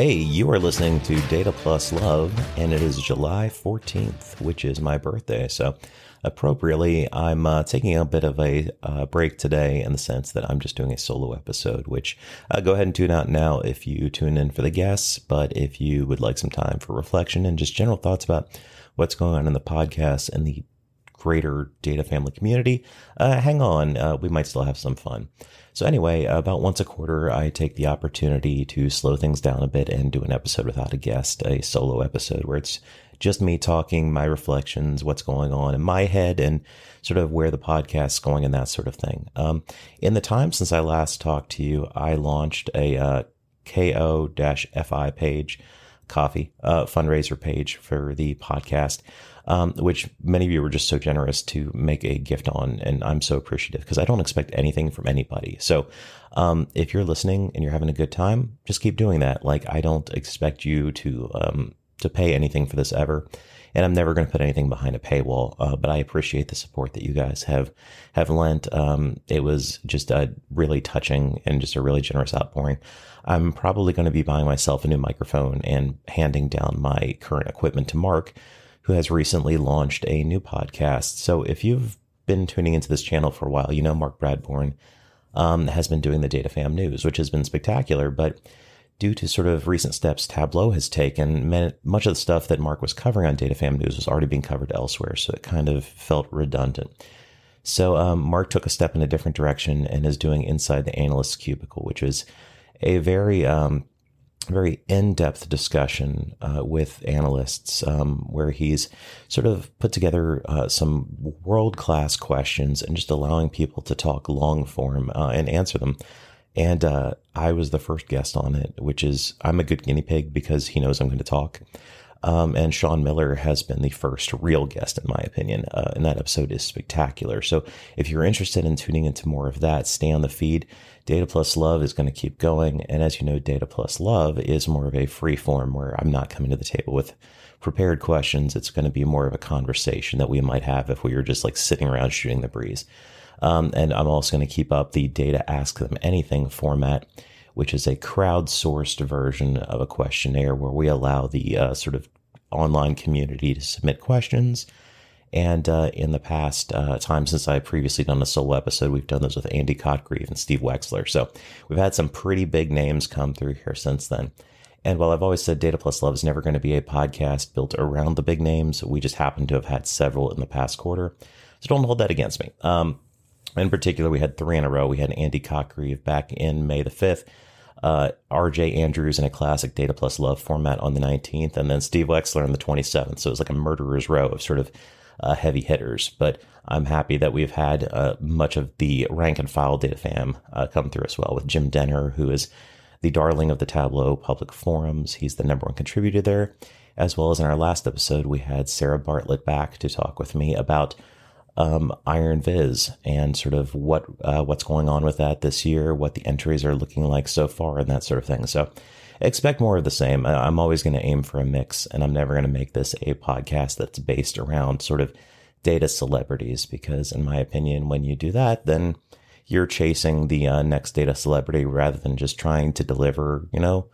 Hey, you are listening to Data Plus Love, and it is July 14th, which is my birthday. So, appropriately, I'm uh, taking a bit of a uh, break today in the sense that I'm just doing a solo episode, which uh, go ahead and tune out now if you tune in for the guests. But if you would like some time for reflection and just general thoughts about what's going on in the podcast and the greater data family community, uh, hang on. Uh, we might still have some fun. So, anyway, about once a quarter, I take the opportunity to slow things down a bit and do an episode without a guest, a solo episode where it's just me talking, my reflections, what's going on in my head, and sort of where the podcast's going and that sort of thing. Um, in the time since I last talked to you, I launched a uh, ko-fi page, coffee uh, fundraiser page for the podcast um, which many of you were just so generous to make a gift on. And I'm so appreciative because I don't expect anything from anybody. So um, if you're listening and you're having a good time, just keep doing that. Like I don't expect you to um, to pay anything for this ever. And I'm never going to put anything behind a paywall, uh, but I appreciate the support that you guys have have lent. Um, it was just a really touching and just a really generous outpouring. I'm probably going to be buying myself a new microphone and handing down my current equipment to Mark who has recently launched a new podcast. So if you've been tuning into this channel for a while, you know Mark Bradbourne um, has been doing the Data Fam news, which has been spectacular. But due to sort of recent steps Tableau has taken, much of the stuff that Mark was covering on DataFam news was already being covered elsewhere. So it kind of felt redundant. So um, Mark took a step in a different direction and is doing Inside the Analyst Cubicle, which is a very um, very in-depth discussion uh, with analysts um, where he's sort of put together uh, some world-class questions and just allowing people to talk long form uh, and answer them and uh, i was the first guest on it which is i'm a good guinea pig because he knows i'm going to talk um, and Sean Miller has been the first real guest, in my opinion. Uh, and that episode is spectacular. So if you're interested in tuning into more of that, stay on the feed. Data Plus Love is going to keep going. And as you know, Data Plus Love is more of a free form where I'm not coming to the table with prepared questions. It's going to be more of a conversation that we might have if we were just like sitting around shooting the breeze. Um, and I'm also going to keep up the Data Ask Them Anything format which is a crowdsourced version of a questionnaire where we allow the uh, sort of online community to submit questions. And uh, in the past uh, time since I previously done a solo episode, we've done those with Andy Cotgreave and Steve Wexler. So we've had some pretty big names come through here since then. And while I've always said Data Plus Love is never going to be a podcast built around the big names, we just happen to have had several in the past quarter. So don't hold that against me. Um, in particular, we had three in a row. We had Andy Cotgreave back in May the 5th uh, RJ Andrews in a classic Data Plus Love format on the 19th, and then Steve Wexler on the 27th. So it was like a murderer's row of sort of uh, heavy hitters. But I'm happy that we've had uh, much of the rank and file data fam uh, come through as well with Jim Dehner, who is the darling of the Tableau public forums. He's the number one contributor there. As well as in our last episode, we had Sarah Bartlett back to talk with me about um, Iron Viz and sort of what uh, what's going on with that this year, what the entries are looking like so far, and that sort of thing. So expect more of the same. I'm always going to aim for a mix, and I'm never going to make this a podcast that's based around sort of data celebrities because, in my opinion, when you do that, then you're chasing the uh, next data celebrity rather than just trying to deliver, you know,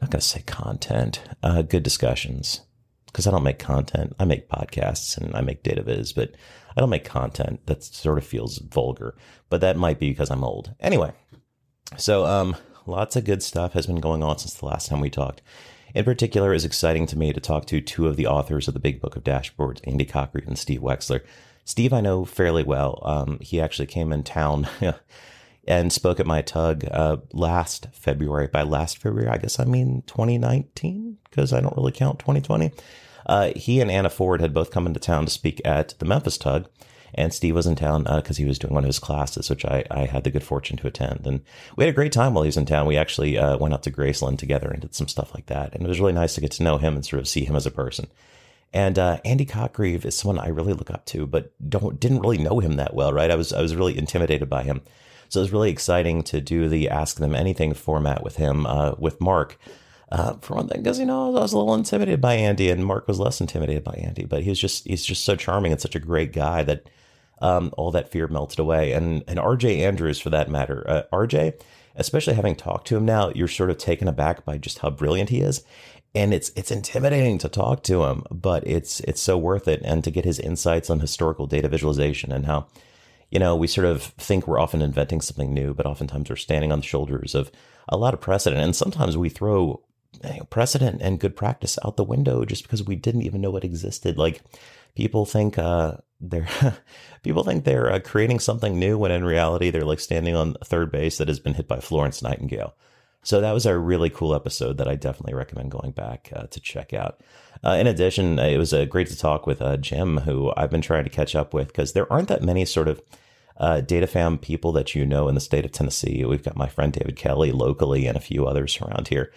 I'm not going to say content, uh, good discussions because I don't make content. I make podcasts and I make data viz, but I don't make content that sort of feels vulgar. But that might be because I'm old. Anyway, so um, lots of good stuff has been going on since the last time we talked. In particular, it's exciting to me to talk to two of the authors of the Big Book of Dashboards, Andy Cotgreave and Steve Wexler. Steve, I know fairly well. Um, he actually came in town and spoke at my tug uh, last February. By last February, I guess I mean 2019 because I don't really count 2020. Uh, he and Anna Foard had both come into town to speak at the Memphis Tug, and Steve was in town because uh, he was doing one of his classes, which I, I had the good fortune to attend. And we had a great time while he was in town. We actually uh, went out to Graceland together and did some stuff like that. And it was really nice to get to know him and sort of see him as a person. And uh, Andy Cotgreave is someone I really look up to, but don't didn't really know him that well, right? I was I was really intimidated by him. So it was really exciting to do the Ask Them Anything format with him, uh, with Mark. Uh, for one thing, because you know I was a little intimidated by Andy, and Mark was less intimidated by Andy. But he was just he's just so charming and such a great guy that um, all that fear melted away. And and RJ Andrews, for that matter, uh, RJ, especially having talked to him now, you're sort of taken aback by just how brilliant he is. And it's it's intimidating to talk to him, but it's it's so worth it. And to get his insights on historical data visualization and how, you know, we sort of think we're often inventing something new, but oftentimes we're standing on the shoulders of a lot of precedent. And sometimes we throw precedent and good practice out the window just because we didn't even know it existed. Like people think uh, they're people think they're uh, creating something new when in reality they're like standing on third base that has been hit by Florence Nightingale. So that was a really cool episode that I definitely recommend going back uh, to check out. Uh, in addition, it was uh, great to talk with uh, Jim, who I've been trying to catch up with because there aren't that many sort of uh, DataFam people that you know in the state of Tennessee. We've got my friend David Kelly locally and a few others around here.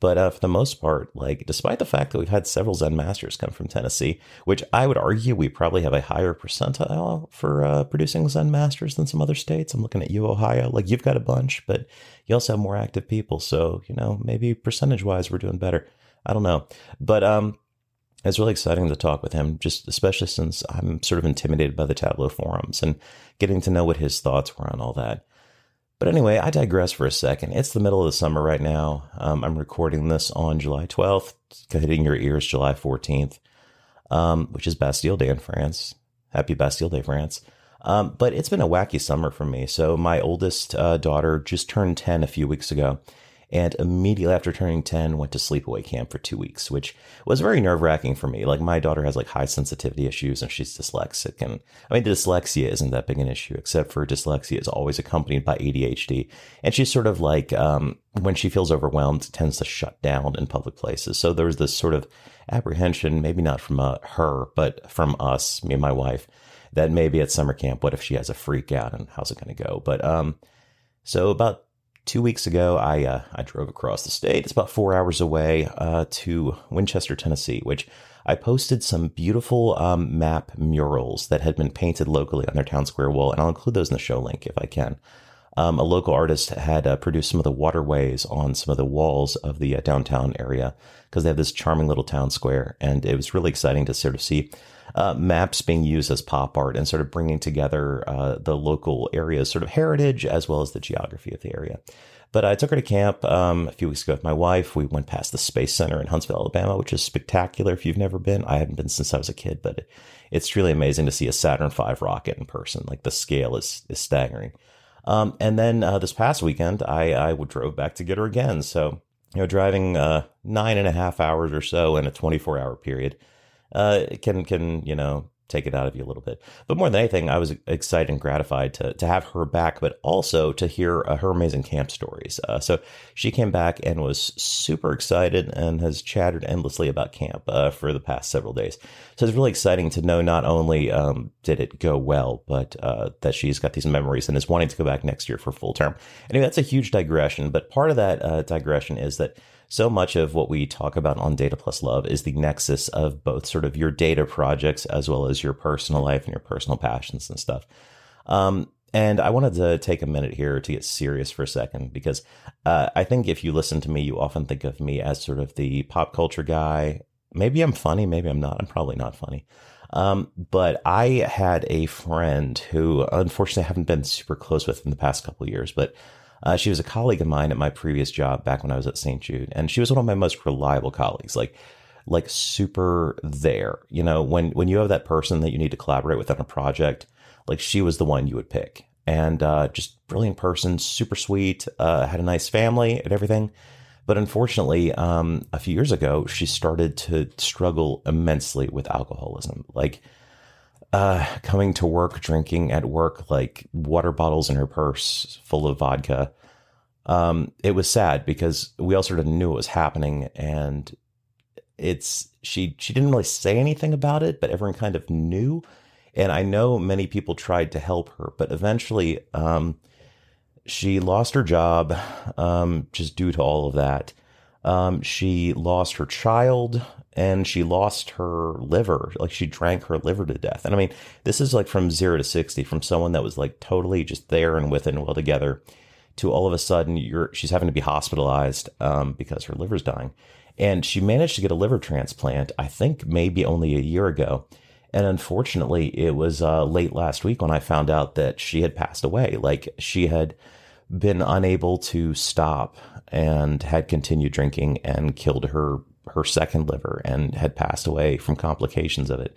But uh, for the most part, like despite the fact that we've had several Zen masters come from Tennessee, which I would argue we probably have a higher percentile for uh, producing Zen masters than some other states. I'm looking at you, Ohio. Like you've got a bunch, but you also have more active people. So you know maybe percentage wise we're doing better. I don't know, but um, it's really exciting to talk with him, just especially since I'm sort of intimidated by the Tableau forums and getting to know what his thoughts were on all that. But anyway, I digress for a second. It's the middle of the summer right now. Um, I'm recording this on July 12th, hitting your ears July 14th, um, which is Bastille Day in France. Happy Bastille Day, France. Um, but it's been a wacky summer for me. So my oldest uh, daughter just turned 10 a few weeks ago and immediately after turning 10 went to sleepaway camp for two weeks which was very nerve-wracking for me. Like my daughter has like high sensitivity issues and she's dyslexic and i mean the dyslexia isn't that big an issue except for dyslexia is always accompanied by adhd and she's sort of like um, when she feels overwhelmed tends to shut down in public places. So there was this sort of apprehension maybe not from uh, her but from us me and my wife that maybe at summer camp what if she has a freak out and how's it going to go? But um so about two weeks ago, I uh, I drove across the state. It's about four hours away uh, to Winchester, Tennessee, which I posted some beautiful um, map murals that had been painted locally on their town square wall, and I'll include those in the show link if I can. Um, a local artist had uh, produced some of the waterways on some of the walls of the uh, downtown area because they have this charming little town square, and it was really exciting to sort of see uh, maps being used as pop art and sort of bringing together uh, the local area's sort of heritage as well as the geography of the area. But I took her to camp um, a few weeks ago with my wife. We went past the Space Center in Huntsville, Alabama, which is spectacular. If you've never been, I haven't been since I was a kid, but it's really amazing to see a Saturn V rocket in person. Like the scale is is staggering. Um, and then uh, this past weekend, I, I drove back to get her again. So you know, driving uh, nine and a half hours or so in a 24 hour period uh, can can you know take it out of you a little bit. But more than anything, I was excited and gratified to to have her back, but also to hear uh, her amazing camp stories. Uh, so she came back and was super excited and has chattered endlessly about camp uh, for the past several days. So it's really exciting to know not only um, did it go well, but uh, that she's got these memories and is wanting to go back next year for full term. Anyway, that's a huge digression, but part of that uh, digression is that so much of what we talk about on Data Plus Love is the nexus of both sort of your data projects as well as your personal life and your personal passions and stuff. Um, and I wanted to take a minute here to get serious for a second because uh, I think if you listen to me, you often think of me as sort of the pop culture guy. Maybe I'm funny, maybe I'm not. I'm probably not funny. Um, but I had a friend who, unfortunately, I haven't been super close with in the past couple years, but uh, she was a colleague of mine at my previous job back when I was at St. Jude, and she was one of my most reliable colleagues. Like, like super there. You know, when when you have that person that you need to collaborate with on a project, like she was the one you would pick, and uh, just brilliant person, super sweet, uh, had a nice family and everything. But unfortunately, um, a few years ago, she started to struggle immensely with alcoholism. Like uh, coming to work, drinking at work, like water bottles in her purse full of vodka. Um, it was sad because we all sort of knew it was happening, and it's she she didn't really say anything about it, but everyone kind of knew. And I know many people tried to help her, but eventually, um, she lost her job um, just due to all of that. Um, she lost her child and she lost her liver. Like she drank her liver to death. And I mean, this is like from zero to 60 from someone that was like totally just there and with it and well together to all of a sudden you're, she's having to be hospitalized, um, because her liver's dying. And she managed to get a liver transplant, I think maybe only a year ago. And unfortunately, it was uh, late last week when I found out that she had passed away. Like she had been unable to stop and had continued drinking and killed her her second liver and had passed away from complications of it.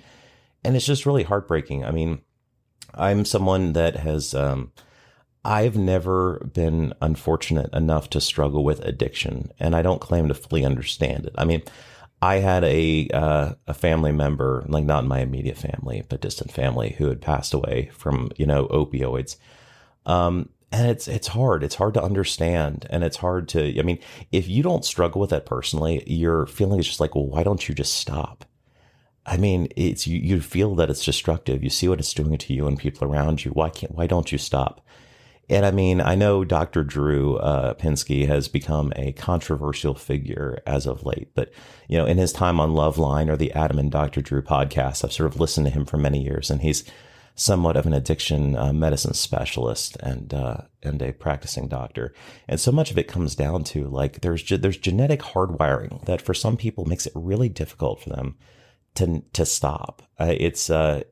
And it's just really heartbreaking. I mean, I'm someone that has um, I've never been unfortunate enough to struggle with addiction, and I don't claim to fully understand it. I mean, I had a uh, a family member, like not in my immediate family, but distant family, who had passed away from you know opioids. Um, and it's it's hard. It's hard to understand, and it's hard to. I mean, if you don't struggle with that personally, your feeling is just like, well, why don't you just stop? I mean, it's you. You feel that it's destructive. You see what it's doing to you and people around you. Why can't? Why don't you stop? And I mean, I know Dr. Drew uh, Pinsky has become a controversial figure as of late, but you know, in his time on Loveline or the Adam and Dr. Drew podcast, I've sort of listened to him for many years, and he's somewhat of an addiction uh, medicine specialist and uh, and a practicing doctor. And so much of it comes down to like there's ge- there's genetic hardwiring that for some people makes it really difficult for them to to stop. Uh, it's uh,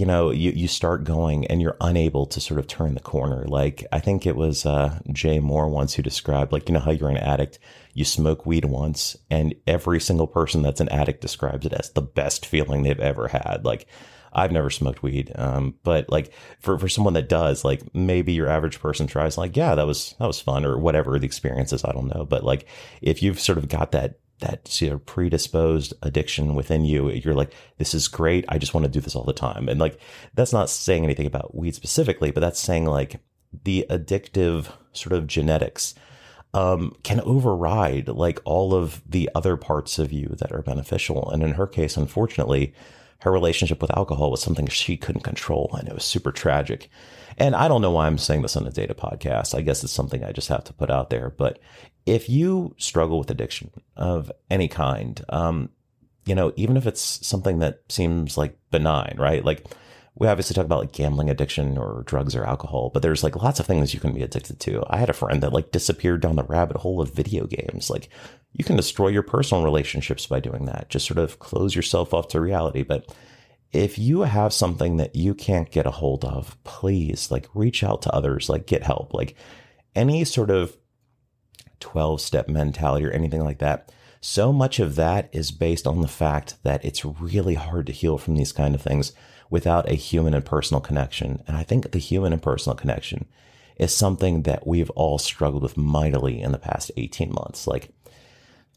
you know, you, you start going and you're unable to sort of turn the corner. Like, I think it was uh, Jay Mohr once who described, like, you know, how you're an addict, you smoke weed once, and every single person that's an addict describes it as the best feeling they've ever had. Like, I've never smoked weed, um, but like for, for someone that does, like maybe your average person tries, like, yeah, that was that was fun or whatever the experience is. I don't know, but like if you've sort of got that that you know, predisposed addiction within you, you're like, this is great. I just want to do this all the time. And like, that's not saying anything about weed specifically, but that's saying like the addictive sort of genetics um, can override like all of the other parts of you that are beneficial. And in her case, unfortunately, her relationship with alcohol was something she couldn't control, and it was super tragic. And I don't know why I'm saying this on a data podcast. I guess it's something I just have to put out there. But if you struggle with addiction of any kind, um, you know, even if it's something that seems like benign, right? Like we obviously talk about like gambling addiction or drugs or alcohol, but there's like lots of things you can be addicted to. I had a friend that like disappeared down the rabbit hole of video games. Like you can destroy your personal relationships by doing that. Just sort of close yourself off to reality. But if you have something that you can't get a hold of, please like reach out to others, like get help. Like any sort of 12 step mentality or anything like that. So much of that is based on the fact that it's really hard to heal from these kind of things without a human and personal connection. And I think the human and personal connection is something that we've all struggled with mightily in the past 18 months. Like,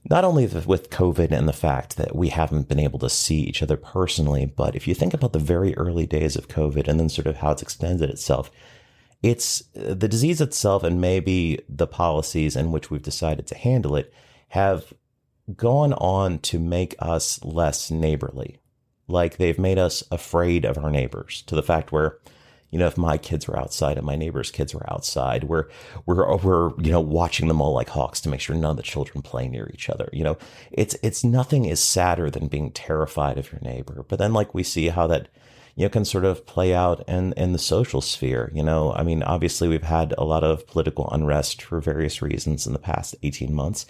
not only with COVID and the fact that we haven't been able to see each other personally, but if you think about the very early days of COVID and then sort of how it's extended itself, it's the disease itself and maybe the policies in which we've decided to handle it have gone on to make us less neighborly. Like they've made us afraid of our neighbors to the fact where, you know, if my kids were outside and my neighbors' kids were outside, we're we're we're you know watching them all like hawks to make sure none of the children play near each other. You know, it's it's nothing is sadder than being terrified of your neighbor. But then like we see how that you know can sort of play out in in the social sphere. You know, I mean, obviously we've had a lot of political unrest for various reasons in the past eighteen months.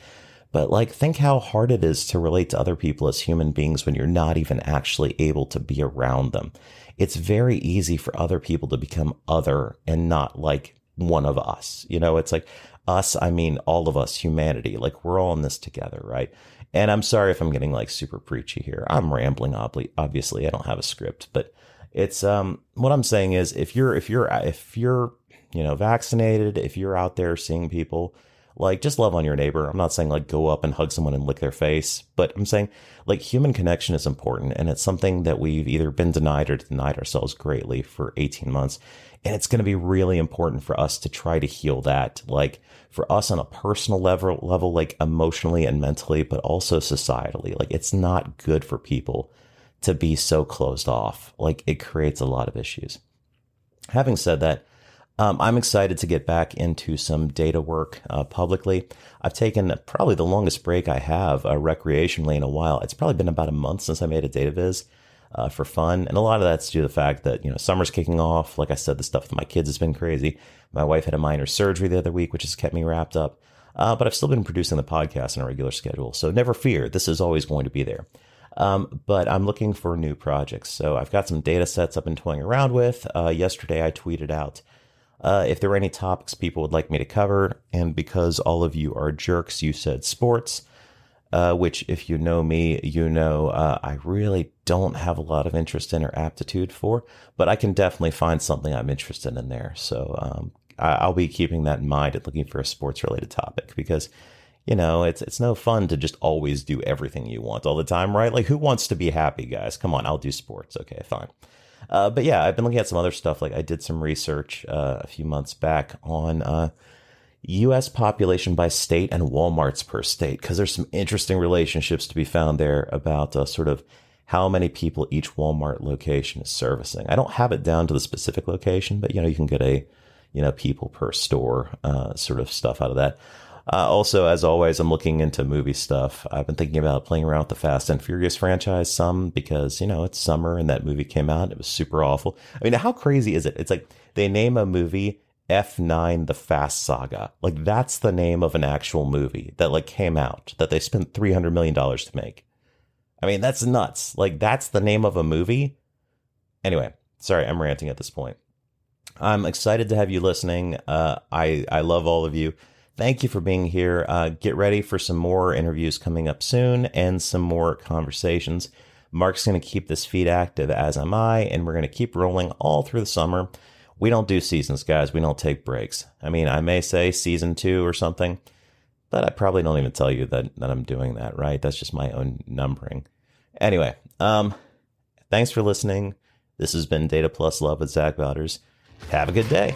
But like, think how hard it is to relate to other people as human beings when you're not even actually able to be around them. It's very easy for other people to become other and not like one of us. You know, it's like us, I mean, all of us, humanity, like we're all in this together, right? And I'm sorry if I'm getting like super preachy here. I'm rambling, obviously. I don't have a script, but it's, um, what I'm saying is if you're, if you're, if you're, you know, vaccinated, if you're out there seeing people, like just love on your neighbor. I'm not saying like go up and hug someone and lick their face, but I'm saying like human connection is important and it's something that we've either been denied or denied ourselves greatly for 18 months. And it's going to be really important for us to try to heal that, like for us on a personal level, level, like emotionally and mentally, but also societally. Like it's not good for people to be so closed off. Like it creates a lot of issues. Having said that, um, I'm excited to get back into some data work uh, publicly. I've taken probably the longest break I have uh, recreationally in a while. It's probably been about a month since I made a data viz uh, for fun, and a lot of that's due to the fact that you know summer's kicking off. Like I said, the stuff with my kids has been crazy. My wife had a minor surgery the other week, which has kept me wrapped up. Uh, but I've still been producing the podcast on a regular schedule, so never fear. This is always going to be there. Um, but I'm looking for new projects. So I've got some data sets I've been toying around with. Uh, yesterday, I tweeted out uh, if there were any topics people would like me to cover. And because all of you are jerks, you said sports, uh, which, if you know me, you know uh, I really don't have a lot of interest in or aptitude for, but I can definitely find something I'm interested in there. So um, I- will be keeping that in mind and looking for a sports related topic because you know, it's it's no fun to just always do everything you want all the time, right? Like, who wants to be happy, guys? Come on, I'll do sports. Okay, fine. Uh, but yeah, I've been looking at some other stuff. Like, I did some research uh, a few months back on uh, U.S. population by state and WalMarts per state, because there's some interesting relationships to be found there about uh, sort of how many people each Walmart location is servicing. I don't have it down to the specific location, but you know, you can get a you know people per store uh, sort of stuff out of that. Uh, also, as always, I'm looking into movie stuff. I've been thinking about playing around with the Fast and Furious franchise some because, you know, it's summer and that movie came out. It was super awful. I mean, how crazy is it? It's like they name a movie F9 The Fast Saga. Like that's the name of an actual movie that like came out that they spent 300 million dollars to make. I mean, that's nuts. Like that's the name of a movie. Anyway, sorry, I'm ranting at this point. I'm excited to have you listening. Uh, I I love all of you. Thank you for being here. Uh, get ready for some more interviews coming up soon and some more conversations. Mark's going to keep this feed active, as am I, and we're going to keep rolling all through the summer. We don't do seasons, guys. We don't take breaks. I mean, I may say season two or something, but I probably don't even tell you that, that I'm doing that, right? That's just my own numbering. Anyway, um, thanks for listening. This has been Data Plus Love with Zach Bowders. Have a good day.